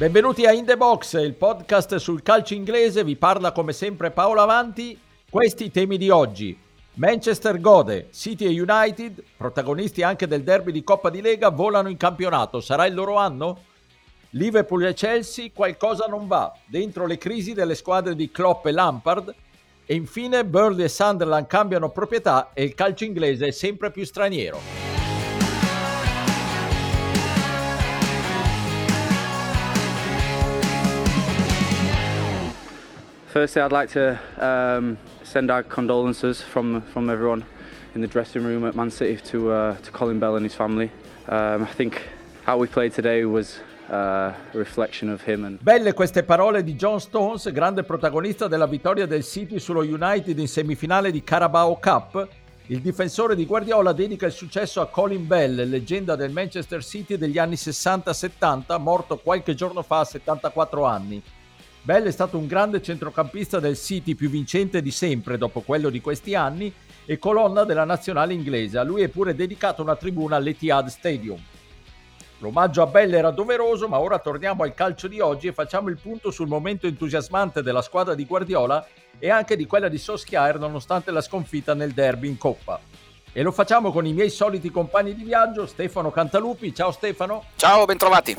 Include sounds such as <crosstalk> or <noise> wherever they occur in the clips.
Benvenuti a In The Box, il podcast sul calcio inglese. Vi parla come sempre Paolo Avanti. Questi i temi di oggi. Manchester gode, City e United, protagonisti anche del derby di Coppa di Lega, volano in campionato. Sarà il loro anno? Liverpool e Chelsea, qualcosa non va. Dentro le crisi delle squadre di Klopp e Lampard. E infine Burnley e Sunderland cambiano proprietà e il calcio inglese è sempre più straniero. Firstly, I'd like to um, send our condolences from from everyone in the dressing room at Man City to uh, to Colin Bell and his family. Um, I think how we played today was uh. And... Belle queste parole di John Stones, grande protagonista della vittoria del City sullo United in semifinale di Carabao Cup. Il difensore di Guardiola dedica il successo a Colin Bell, leggenda del Manchester City degli anni 60-70, morto qualche giorno fa a 74 anni. Bell è stato un grande centrocampista del City più vincente di sempre dopo quello di questi anni e colonna della nazionale inglese. A lui è pure dedicata una tribuna all'Etihad Stadium. L'omaggio a Bell era doveroso, ma ora torniamo al calcio di oggi e facciamo il punto sul momento entusiasmante della squadra di Guardiola e anche di quella di Solskjaer nonostante la sconfitta nel derby in Coppa. E lo facciamo con i miei soliti compagni di viaggio, Stefano Cantalupi. Ciao Stefano. Ciao, bentrovati.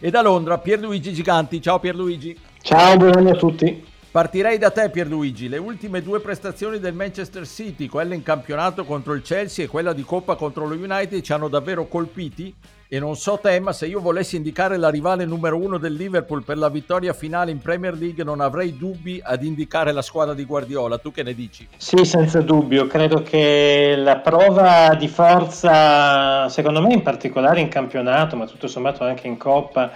E da Londra Pierluigi Giganti. Ciao Pierluigi. Ciao, buon anno a tutti. Partirei da te Pierluigi, le ultime due prestazioni del Manchester City, quella in campionato contro il Chelsea e quella di Coppa contro lo United, ci hanno davvero colpiti e non so te, ma se io volessi indicare la rivale numero uno del Liverpool per la vittoria finale in Premier League non avrei dubbi ad indicare la squadra di Guardiola, tu che ne dici? Sì, senza dubbio, credo che la prova di forza, secondo me in particolare in campionato, ma tutto sommato anche in Coppa,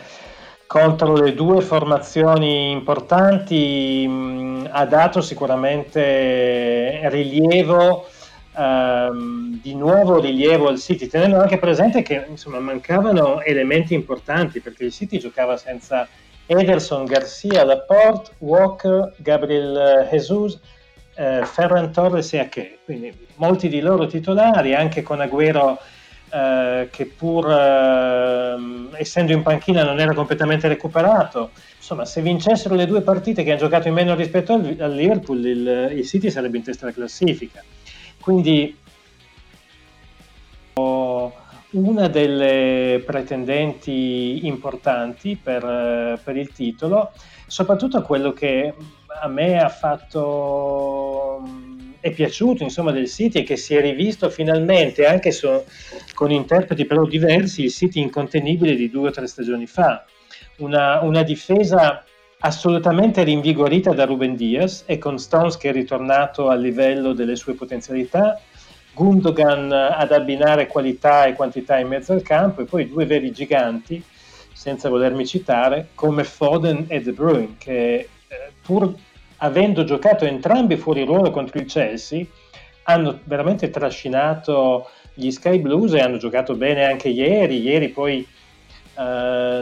contro le due formazioni importanti mh, ha dato sicuramente rilievo, ehm, di nuovo rilievo al City, tenendo anche presente che insomma, mancavano elementi importanti perché il City giocava senza Ederson, Garcia, Laporte, Walker, Gabriel Jesus, eh, Ferran Torres e Ake, quindi molti di loro titolari, anche con Agüero eh, che pur eh, essendo in panchina non era completamente recuperato. Insomma, se vincessero le due partite che hanno giocato in meno rispetto al, al Liverpool, il, il, City sarebbe in testa alla classifica. Quindi una delle pretendenti importanti per, per il titolo, soprattutto quello che a me ha fatto è piaciuto insomma del City e che si è rivisto finalmente anche so, con interpreti però diversi il City incontenibile di due o tre stagioni fa. Una, una difesa assolutamente rinvigorita da Ruben Diaz e con Stones che è ritornato al livello delle sue potenzialità Gundogan ad abbinare qualità e quantità in mezzo al campo e poi due veri giganti senza volermi citare come Foden e De Bruyne che eh, pur avendo giocato entrambi fuori ruolo contro il Chelsea, hanno veramente trascinato gli Sky Blues e hanno giocato bene anche ieri. Ieri poi, eh,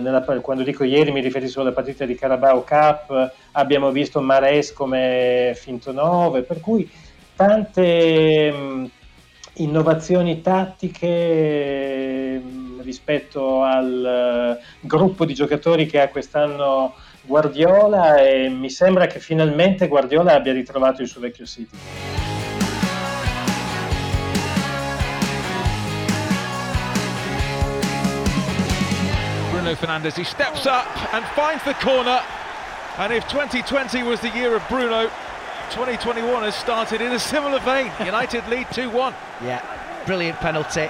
nella, quando dico ieri mi riferisco alla partita di Carabao Cup, abbiamo visto Mares come finto 9, per cui tante mh, innovazioni tattiche mh, rispetto al uh, gruppo di giocatori che ha quest'anno Guardiola e mi sembra che finalmente Guardiola abbia ritrovato il suo vecchio City. Bruno Fernandes, he steps up and finds the corner. And if 2020 was the year of Bruno, 2021 has started in a similar vein. United lead 2-1. Yeah, brilliant penalty.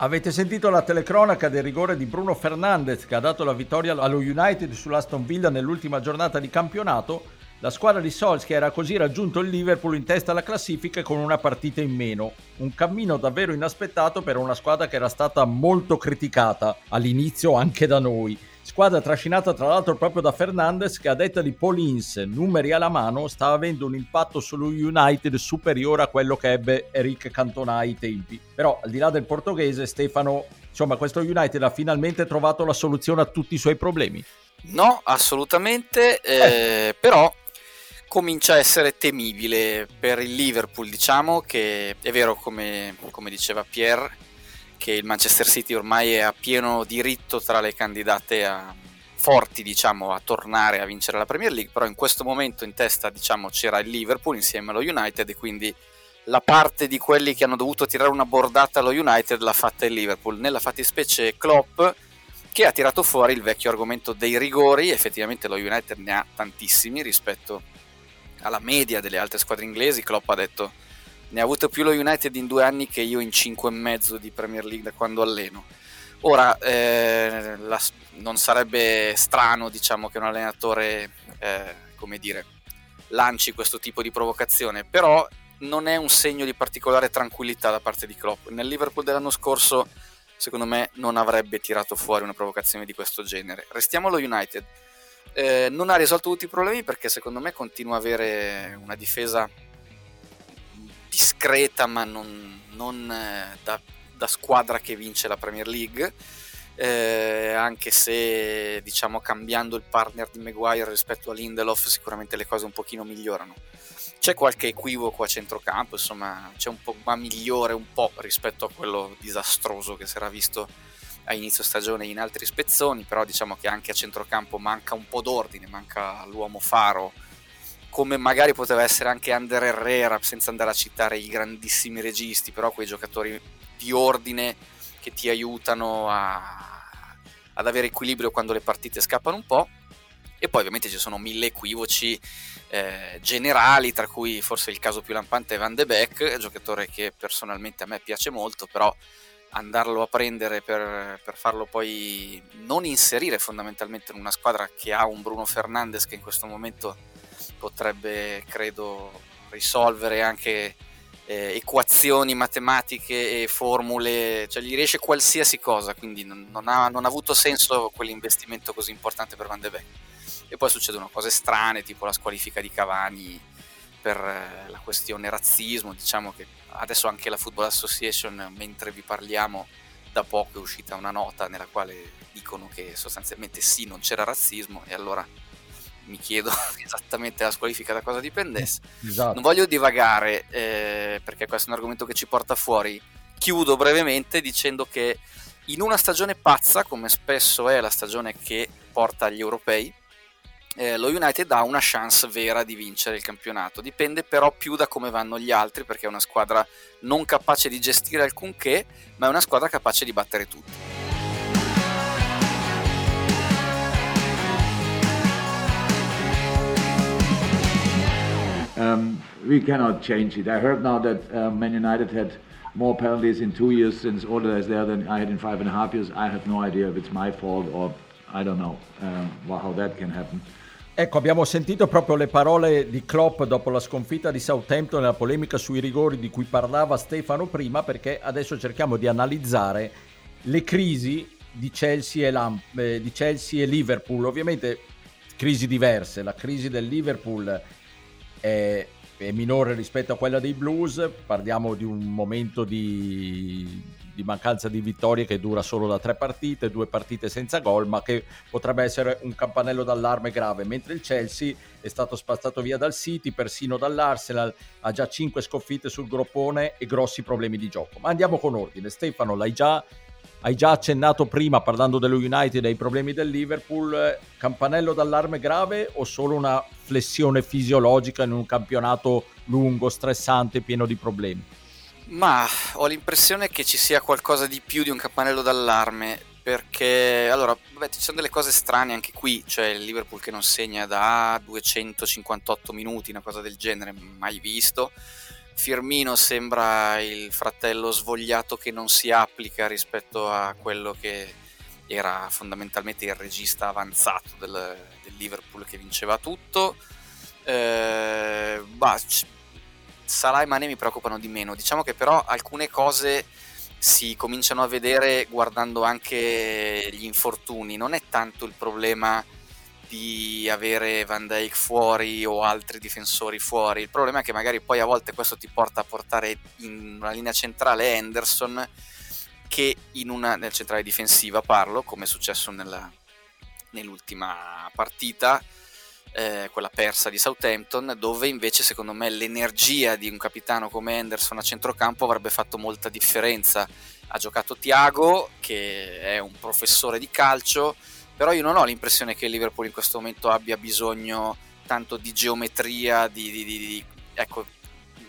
Avete sentito la telecronaca del rigore di Bruno Fernandes che ha dato la vittoria allo United sull'Aston Villa nell'ultima giornata di campionato La squadra di Solskjaer era così raggiunto il Liverpool in testa alla classifica con una partita in meno. Un cammino davvero inaspettato per una squadra che era stata molto criticata all'inizio anche da noi. Squadra trascinata tra l'altro proprio da Fernandez che a detta di Paulins, numeri alla mano, sta avendo un impatto sullo United superiore a quello che ebbe Eric Cantona ai tempi. Però al di là del portoghese, Stefano, insomma questo United ha finalmente trovato la soluzione a tutti i suoi problemi. No, assolutamente, eh, eh. però comincia a essere temibile per il Liverpool, diciamo che è vero come, come diceva Pierre che il Manchester City ormai è a pieno diritto tra le candidate a, forti diciamo, a tornare a vincere la Premier League, però in questo momento in testa diciamo, c'era il Liverpool insieme allo United e quindi la parte di quelli che hanno dovuto tirare una bordata allo United l'ha fatta il Liverpool. Nella fattispecie Klopp che ha tirato fuori il vecchio argomento dei rigori, effettivamente lo United ne ha tantissimi rispetto alla media delle altre squadre inglesi, Klopp ha detto ne ha avuto più lo United in due anni che io in cinque e mezzo di Premier League da quando alleno. Ora, eh, la, non sarebbe strano diciamo, che un allenatore, eh, come dire, lanci questo tipo di provocazione, però non è un segno di particolare tranquillità da parte di Klopp. Nel Liverpool dell'anno scorso, secondo me, non avrebbe tirato fuori una provocazione di questo genere. Restiamo allo United. Eh, non ha risolto tutti i problemi perché secondo me continua a avere una difesa discreta ma non, non eh, da, da, squadra che vince la Premier League. Eh, anche se diciamo cambiando il partner di Maguire rispetto a Lindelof sicuramente le cose un pochino migliorano. C'è qualche equivoco a centrocampo insomma c'è un po' ma migliore un po' rispetto a quello disastroso che si era visto a inizio stagione in altri spezzoni però diciamo che anche a centrocampo manca un po' d'ordine manca l'uomo faro come magari poteva essere anche Under Herrera, senza andare a citare i grandissimi registi, però quei giocatori di ordine che ti aiutano a, ad avere equilibrio quando le partite scappano un po'. E poi ovviamente ci sono mille equivoci eh, generali, tra cui forse il caso più lampante è Van de Beek, giocatore che personalmente a me piace molto, però andarlo a prendere per, per, farlo poi non inserire fondamentalmente in una squadra che ha un Bruno Fernandes che in questo momento potrebbe, credo, risolvere anche eh, equazioni matematiche e formule, cioè gli riesce qualsiasi cosa, quindi non, non, ha, non ha, avuto senso quell'investimento così importante per Van de Beek. E poi succedono cose strane, tipo la squalifica di Cavani per eh, la questione razzismo, diciamo che adesso anche la Football Association, mentre vi parliamo, da poco è uscita una nota nella quale dicono che sostanzialmente sì, non c'era razzismo e allora mi chiedo <laughs> esattamente la squalifica da cosa dipendesse. Esatto. Non voglio divagare eh, perché questo è un argomento che ci porta fuori. Chiudo brevemente dicendo che in una stagione pazza, come spesso è la stagione che porta agli europei, eh, lo United ha una chance vera di vincere il campionato. Dipende però più da come vanno gli altri, perché è una squadra non capace di gestire alcunché, ma è una squadra capace di battere tutti. Um, we cannot change it. I heard now that uh, Man United had more penalties in two years since Ola is there than I had in five and a half years. I have no idea if it's my fault or I don't know um, how that can happen. Ecco, abbiamo sentito proprio le parole di Klopp dopo la sconfitta di Southampton nella polemica sui rigori di cui parlava Stefano prima, perché adesso cerchiamo di analizzare le crisi di Chelsea e, Lam- eh, di Chelsea e Liverpool. Ovviamente crisi diverse. La crisi del Liverpool è, è, minore rispetto a quella dei Blues, parliamo di un momento di, di, mancanza di vittorie che dura solo da tre partite, due partite senza gol, ma che potrebbe essere un campanello d'allarme grave, mentre il Chelsea è stato spazzato via dal City, persino dall'Arsenal, ha già cinque sconfitte sul groppone e grossi problemi di gioco. Ma andiamo con ordine, Stefano, l'hai già hai già accennato prima parlando dello United ai problemi del Liverpool, campanello d'allarme grave o solo una flessione fisiologica in un campionato lungo, stressante, pieno di problemi? Ma ho l'impressione che ci sia qualcosa di più di un campanello d'allarme perché allora vabbè, ci sono delle cose strane anche qui, cioè il Liverpool che non segna da 258 minuti, una cosa del genere, mai visto Firmino sembra il fratello svogliato che non si applica rispetto a quello che era fondamentalmente il regista avanzato del, del Liverpool che vinceva tutto. Eh, bah, Salah e Mane mi preoccupano di meno. Diciamo che però alcune cose si cominciano a vedere guardando anche gli infortuni. Non è tanto il problema di avere Van Dijk fuori o altri difensori fuori. Il problema è che magari poi a volte questo ti porta a portare in una linea centrale Henderson che in una nel centrale difensiva parlo, come è successo nella, nell'ultima partita eh, quella persa di Southampton, dove invece secondo me l'energia di un capitano come Henderson a centrocampo avrebbe fatto molta differenza. Ha giocato Tiago, che è un professore di calcio, però io non ho l'impressione che il Liverpool in questo momento abbia bisogno tanto di geometria, di, di, di, di ecco,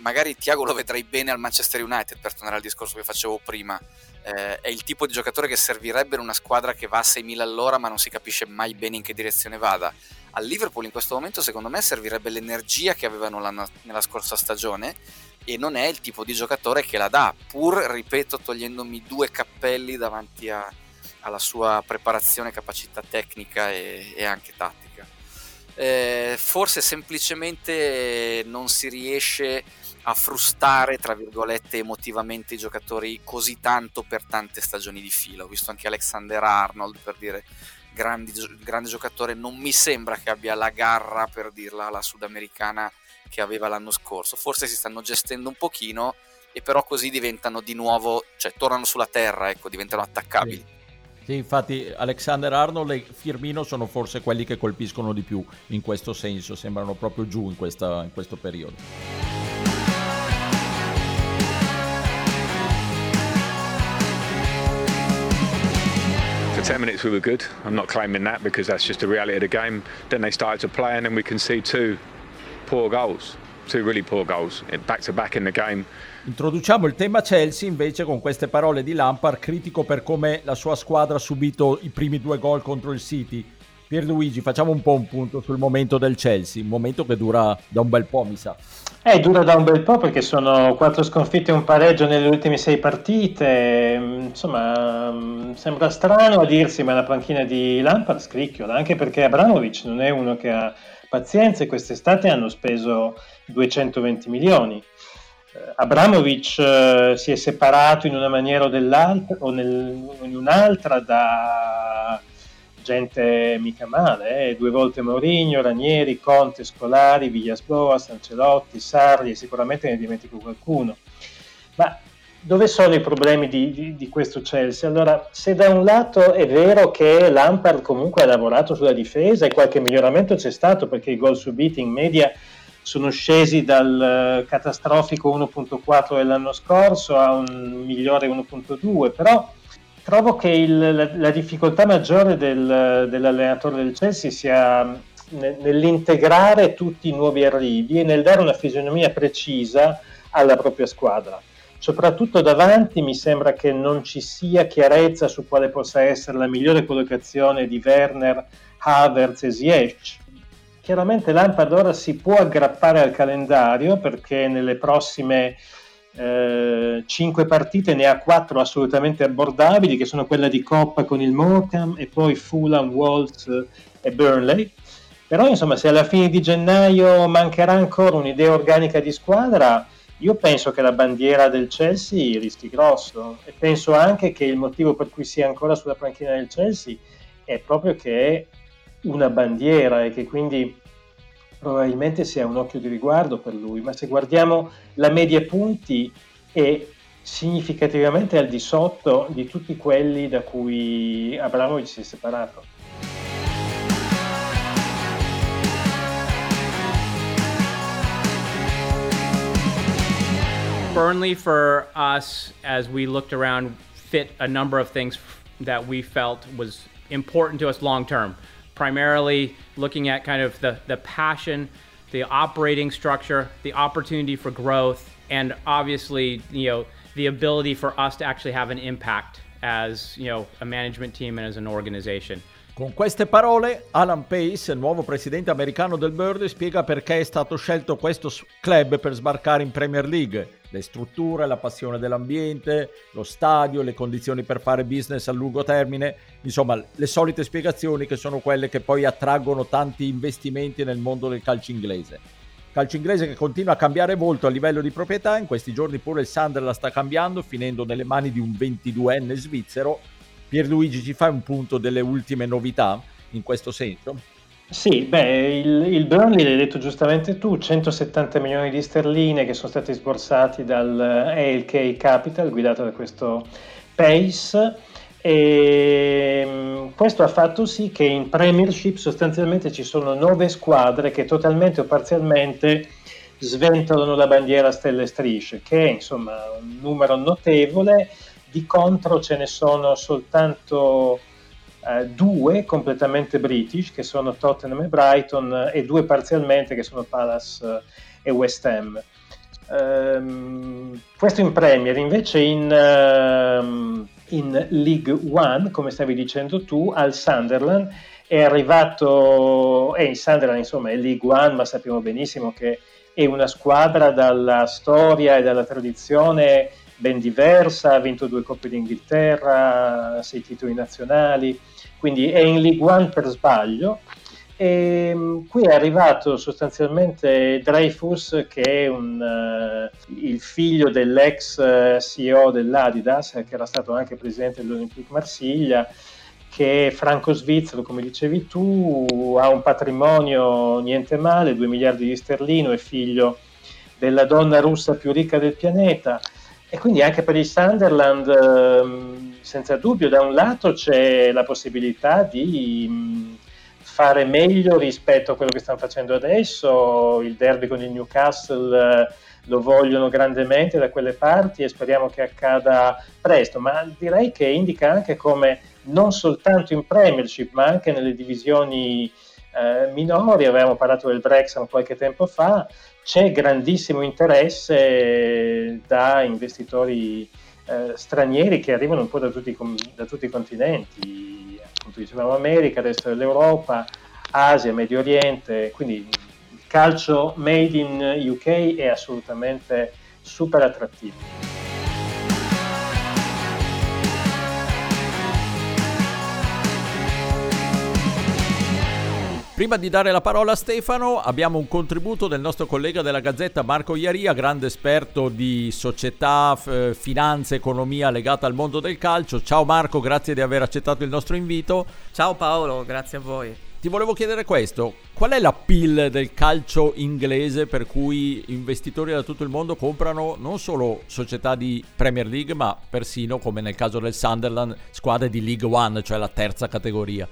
magari Tiago lo vedrei bene al Manchester United per tornare al discorso che facevo prima. Eh, è il tipo di giocatore che servirebbe in una squadra che va a 6.000 all'ora ma non si capisce mai bene in che direzione vada. Al Liverpool in questo momento secondo me servirebbe l'energia che avevano nella scorsa stagione e non è il tipo di giocatore che la dà, pur, ripeto, togliendomi due cappelli davanti a, alla sua preparazione, capacità tecnica e, e anche tattica. Eh, forse semplicemente non si riesce a frustare, tra virgolette, emotivamente i giocatori così tanto per tante stagioni di fila. Ho visto anche Alexander Arnold per dire grandi, grande giocatore, non mi sembra che abbia la garra, per dirla alla sudamericana, che aveva l'anno scorso. Forse si stanno gestendo un pochino e però così diventano di nuovo, cioè tornano sulla terra, ecco, diventano attaccabili. Sì. Infatti Alexander Arnold e Firmino sono forse quelli che colpiscono di più in questo senso, sembrano proprio giù in, questa, in questo periodo. For 10 minutes we were good. I'm not claiming that because that's just the reality of the game. Then they started to play and then we can see two poor goals. Two really poor goals back to back in the game. Introduciamo il tema Chelsea invece con queste parole di Lampard, critico per come la sua squadra ha subito i primi due gol contro il City. Pierluigi, facciamo un po' un punto sul momento del Chelsea, un momento che dura da un bel po', mi sa. Eh, dura da un bel po' perché sono quattro sconfitte e un pareggio nelle ultime sei partite. Insomma, sembra strano a dirsi, ma la panchina di Lampard scricchiola, anche perché Abramovic non è uno che ha pazienza e quest'estate hanno speso 220 milioni. Eh, Abramovic eh, si è separato in una maniera o, dell'altra, o nel, in un'altra da gente mica male, eh? due volte Mourinho, Ranieri, Conte, Scolari, Villas-Boas, Ancelotti, Sarri e sicuramente ne dimentico qualcuno. Ma dove sono i problemi di, di, di, questo Chelsea? Allora, se da un lato è vero che Lampard comunque ha lavorato sulla difesa e qualche miglioramento c'è stato perché i gol subiti in media sono scesi dal catastrofico 1.4 dell'anno scorso a un migliore 1.2, però trovo che il, la, la, difficoltà maggiore del, dell'allenatore del Chelsea sia nell'integrare tutti i nuovi arrivi e nel dare una fisionomia precisa alla propria squadra. Soprattutto davanti mi sembra che non ci sia chiarezza su quale possa essere la migliore collocazione di Werner, Havertz e Ziyech. Chiaramente Lampard ora si può aggrappare al calendario perché nelle prossime eh, 5 partite ne ha 4 assolutamente abbordabili, che sono quella di Coppa con il Morecambe e poi Fulham, Wolves e Burnley. Però insomma se alla fine di gennaio mancherà ancora un'idea organica di squadra, io penso che la bandiera del Chelsea rischi grosso e penso anche che il motivo per cui sia ancora sulla panchina del Chelsea è proprio che una bandiera e che quindi probabilmente sia un occhio di riguardo per lui, ma se guardiamo la media punti è significativamente al di sotto di tutti quelli da cui Abramovic si è separato. Burnley for us, as we looked around, fit a number of things that we felt was important to us long term. Primarily looking at kind of the, the passion, the operating structure, the opportunity for growth, and obviously, you know, the ability for us to actually have an impact as, you know, a management team and as an organization. Con queste parole, Alan Pace, nuovo presidente americano del Bird, spiega perché è stato scelto questo club per sbarcare in Premier League. Le strutture, la passione dell'ambiente, lo stadio, le condizioni per fare business a lungo termine, insomma le solite spiegazioni che sono quelle che poi attraggono tanti investimenti nel mondo del calcio inglese. Calcio inglese che continua a cambiare volto a livello di proprietà, in questi giorni pure il Sunderland sta cambiando, finendo nelle mani di un 22enne svizzero. Pierluigi ci fa un punto delle ultime novità in questo senso? Sì, beh, il, il Burnley, l'hai detto giustamente tu, 170 milioni di sterline che sono stati sborsati dal ALK Capital, guidato da questo Pace, e ehm, questo ha fatto sì che in Premiership sostanzialmente ci sono nove squadre che totalmente o parzialmente sventolano la bandiera stelle e strisce, che è insomma un numero notevole, di contro ce ne sono soltanto eh, due completamente british che sono Tottenham e Brighton e due parzialmente che sono Palace eh, e West Ham. Um, questo in Premier, invece in, uh, in League One, come stavi dicendo tu, al Sunderland è arrivato, e in Sunderland insomma è League One, ma sappiamo benissimo che è una squadra dalla storia e dalla tradizione ben diversa, ha vinto due Coppe d'Inghilterra, sei titoli nazionali, quindi è in League One per sbaglio. E mm, qui è arrivato sostanzialmente Dreyfus, che è un, uh, il figlio dell'ex uh, CEO dell'Adidas, che era stato anche presidente dell'Olympique Marsiglia, che è franco-svizzero, come dicevi tu, ha un patrimonio niente male, 2 miliardi di sterlino, è figlio della donna russa più ricca del pianeta e quindi anche per il Sunderland, ehm, senza dubbio, da un lato c'è la possibilità di mm, fare meglio rispetto a quello che stanno facendo adesso. Il derby con il Newcastle eh, lo vogliono grandemente da quelle parti e speriamo che accada presto, ma direi che indica anche come non soltanto in Premiership, ma anche nelle divisioni eh, minori, avevamo parlato del Brexit qualche tempo fa, c'è grandissimo interesse da investitori eh, stranieri che arrivano un po' da tutti, da tutti i continenti, appunto dicevamo America, resto dell'Europa, Asia, Medio Oriente, quindi il calcio made in UK è assolutamente super attrattivo. Prima di dare la parola a Stefano, abbiamo un contributo del nostro collega della Gazzetta Marco Iaria, grande esperto di società, f- finanza, economia legata al mondo del calcio. Ciao Marco, grazie di aver accettato il nostro invito. Ciao Paolo, grazie a voi. Ti volevo chiedere questo, qual è la pill del calcio inglese per cui investitori da tutto il mondo comprano non solo società di Premier League, ma persino, come nel caso del Sunderland, squadre di League One, cioè la terza categoria?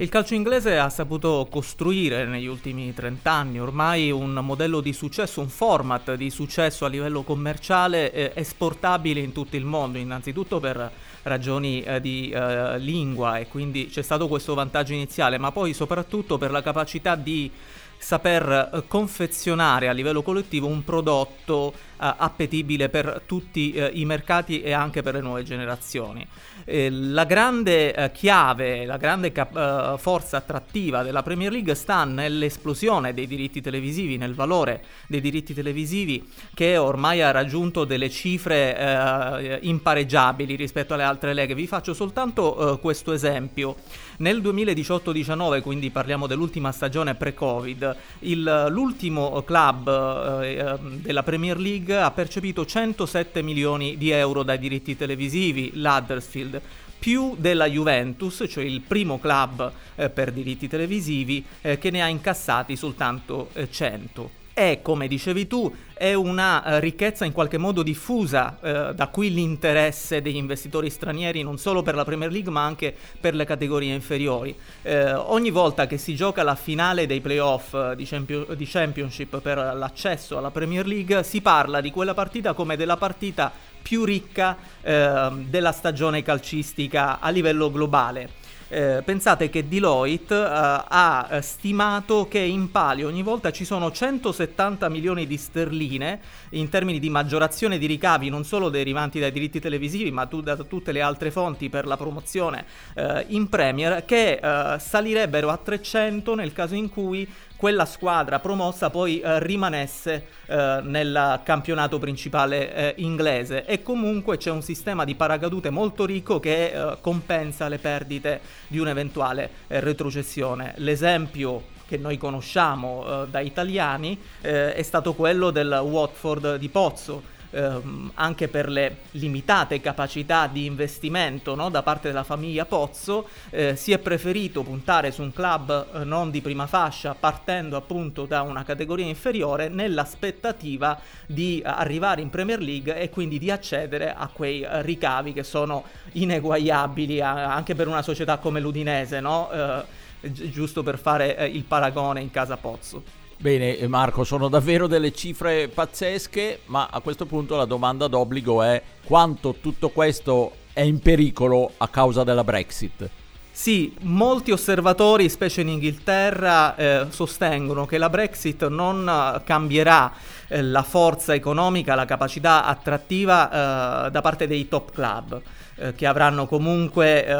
Il calcio inglese ha saputo costruire negli ultimi 30 anni ormai un modello di successo, un format di successo a livello commerciale eh, esportabile in tutto il mondo, innanzitutto per ragioni eh, di eh, lingua e quindi c'è stato questo vantaggio iniziale, ma poi soprattutto per la capacità di saper eh, confezionare a livello collettivo un prodotto appetibile per tutti eh, i mercati e anche per le nuove generazioni. Eh, la grande eh, chiave, la grande cap- eh, forza attrattiva della Premier League sta nell'esplosione dei diritti televisivi, nel valore dei diritti televisivi che ormai ha raggiunto delle cifre impareggiabili rispetto alle altre leghe. Vi faccio soltanto questo esempio. Nel 2018-19, quindi parliamo dell'ultima stagione pre-Covid, il, l'ultimo club eh, ehm, della Premier League ha percepito 107 milioni di euro dai diritti televisivi, l'Huddersfield. Più della Juventus, cioè il primo club eh, per diritti televisivi, eh, che ne ha incassati soltanto eh, 100 è, come dicevi tu, è una uh, ricchezza in qualche modo diffusa, uh, da qui l'interesse degli investitori stranieri non solo per la Premier League ma anche per le categorie inferiori. Uh, ogni volta che si gioca la finale dei playoff di, champion- di Championship per l'accesso alla Premier League si parla di quella partita come della partita più ricca ehm, della stagione calcistica a livello globale. Eh, pensate che Deloitte eh, ha eh, stimato che in palio ogni volta ci sono 170 milioni di sterline in termini di maggiorazione di ricavi non solo derivanti dai diritti televisivi ma tu, da tutte le altre fonti per la promozione eh, in Premier che eh, salirebbero a 300 nel caso in cui quella squadra promossa poi eh, rimanesse eh, nel campionato principale eh, inglese e comunque c'è un sistema di paracadute molto ricco che eh, compensa le perdite di un'eventuale eh, retrocessione. L'esempio che noi conosciamo eh, da italiani è stato quello del Watford di Pozzo ehm, anche per le limitate capacità di investimento no, da parte della famiglia Pozzo, eh, si è preferito puntare su un club eh, non di prima fascia, partendo appunto da una categoria inferiore, nell'aspettativa di arrivare in Premier League e quindi di accedere a quei eh, ricavi che sono ineguagliabili a, anche per una società come l'Udinese, no? Eh, giusto per fare eh, il paragone in casa Pozzo. Bene eh, Marco, sono davvero delle cifre pazzesche, ma a questo punto la domanda d'obbligo è quanto tutto questo è in pericolo a causa della Brexit? Sì, molti osservatori, specie in Inghilterra, eh, sostengono che la Brexit non uh, cambierà eh, la forza economica, la capacità attrattiva eh, da parte dei top club. Eh, che avranno comunque eh,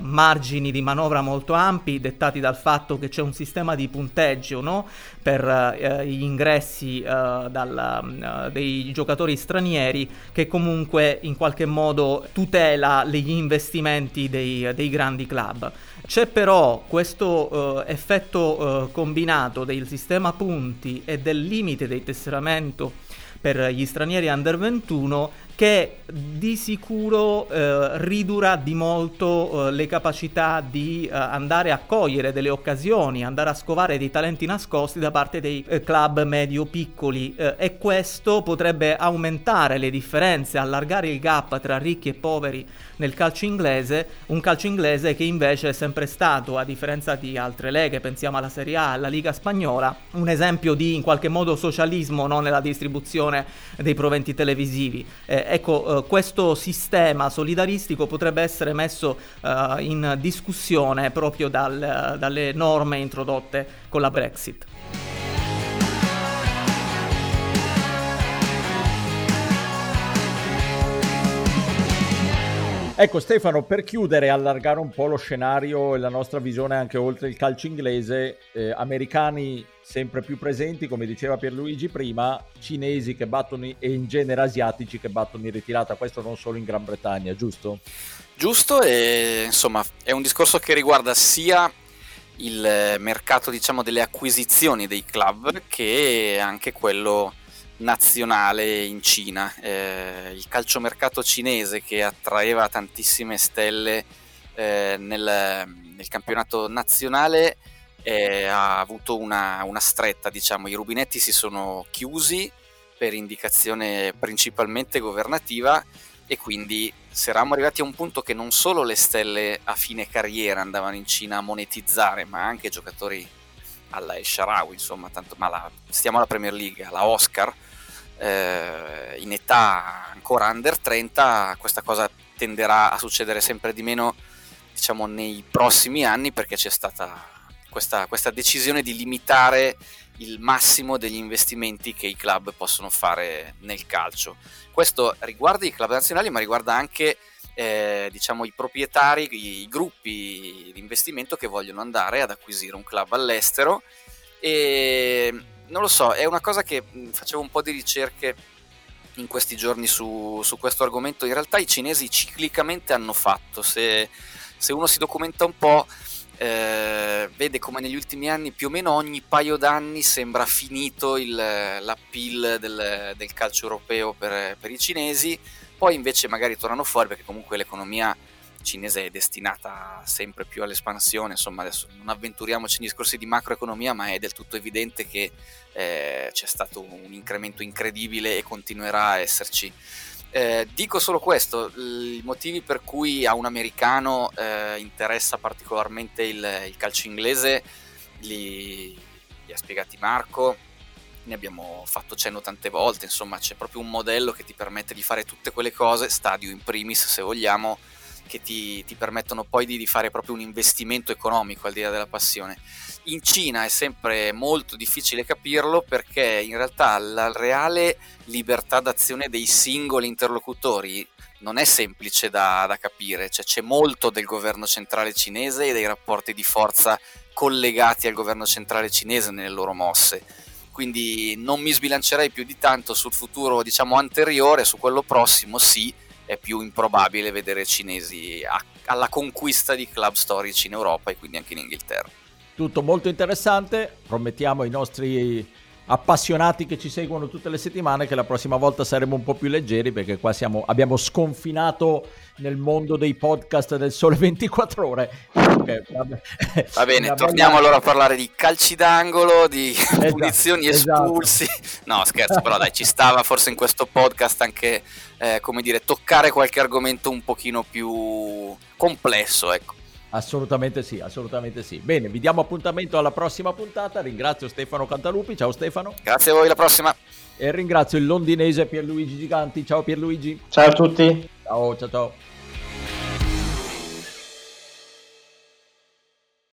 margini di manovra molto ampi, dettati dal fatto che c'è un sistema di punteggio no? per eh, gli ingressi eh, dal, dei giocatori stranieri che comunque in qualche modo tutela gli investimenti dei, dei grandi club. C'è però questo uh, effetto uh, combinato del sistema punti e del limite del tesseramento per gli stranieri under 21 che di sicuro eh, ridurrà di molto eh, le capacità di eh, andare a cogliere delle occasioni, andare a scovare dei talenti nascosti da parte dei eh, club medio-piccoli eh, e questo potrebbe aumentare le differenze, allargare il gap tra ricchi e poveri nel calcio inglese, un calcio inglese che invece è sempre stato, a differenza di altre leghe, pensiamo alla Serie A, alla Liga Spagnola, un esempio di in qualche modo socialismo no, nella distribuzione dei proventi televisivi. Eh, ecco, eh, questo sistema solidaristico potrebbe essere messo eh, in discussione proprio dal, dalle norme introdotte con la Brexit. Ecco Stefano, per chiudere e allargare un po' lo scenario e la nostra visione anche oltre il calcio inglese, eh, americani sempre più presenti, come diceva Pierluigi prima, cinesi che battono e in genere asiatici che battono in ritirata, questo non solo in Gran Bretagna, giusto? Giusto e insomma è un discorso che riguarda sia il mercato diciamo delle acquisizioni dei club che anche quello nazionale in Cina. Eh, il calciomercato cinese che attraeva tantissime stelle eh, nel, nel, campionato nazionale eh, ha avuto una, una, stretta, diciamo, i rubinetti si sono chiusi per indicazione principalmente governativa e quindi se eravamo arrivati a un punto che non solo le stelle a fine carriera andavano in Cina a monetizzare, ma anche giocatori alla El insomma, tanto, ma la, stiamo alla Premier League, alla Oscar, eh, in età ancora under 30, questa cosa tenderà a succedere sempre di meno diciamo, nei prossimi anni perché c'è stata questa, questa decisione di limitare il massimo degli investimenti che i club possono fare nel calcio. Questo riguarda i club nazionali, ma riguarda anche eh, diciamo, i proprietari, i, i, gruppi di investimento che vogliono andare ad acquisire un club all'estero. E non lo so, è una cosa che facevo un po' di ricerche in questi giorni su, su questo argomento. In realtà i cinesi ciclicamente hanno fatto, se, se uno si documenta un po', eh, vede come negli ultimi anni più o meno ogni paio d'anni sembra finito il, l'appeal del, del calcio europeo per, per i cinesi, poi invece magari tornano fuori perché comunque l'economia cinese è destinata sempre più all'espansione, insomma adesso non avventuriamoci in discorsi di macroeconomia, ma è del tutto evidente che eh, c'è stato un incremento incredibile e continuerà a esserci. Eh, dico solo questo, i motivi per cui a un americano eh, interessa particolarmente il, il calcio inglese li, li ha spiegati Marco, ne abbiamo fatto cenno tante volte, insomma c'è proprio un modello che ti permette di fare tutte quelle cose, stadio in primis se vogliamo, che ti, ti permettono poi di, di, fare proprio un investimento economico al di là della passione. In Cina è sempre molto difficile capirlo perché in realtà la reale libertà d'azione dei singoli interlocutori non è semplice da, da capire, cioè, c'è molto del governo centrale cinese e dei rapporti di forza collegati al governo centrale cinese nelle loro mosse. Quindi non mi sbilancerei più di tanto sul futuro, diciamo, anteriore, su quello prossimo sì, è più improbabile vedere cinesi a, alla conquista di club storici in Europa e quindi anche in Inghilterra. Tutto molto interessante, promettiamo ai nostri appassionati che ci seguono tutte le settimane che la prossima volta saremo un po' più leggeri perché qua siamo, abbiamo sconfinato nel mondo dei podcast del sole 24 ore. Okay, Va bene, <laughs> torniamo bella... allora a parlare di calci d'angolo, di esatto, punizioni esatto. espulsi. No, scherzo, però dai, ci stava forse in questo podcast anche, eh, come dire, toccare qualche argomento un pochino più complesso, ecco. Assolutamente sì, assolutamente sì. Bene, vi diamo appuntamento alla prossima puntata. Ringrazio Stefano Cantalupi. Ciao Stefano. Grazie a voi, alla prossima. E ringrazio il londinese Pierluigi Giganti. Ciao Pierluigi. Ciao a tutti. Ciao, ciao, ciao.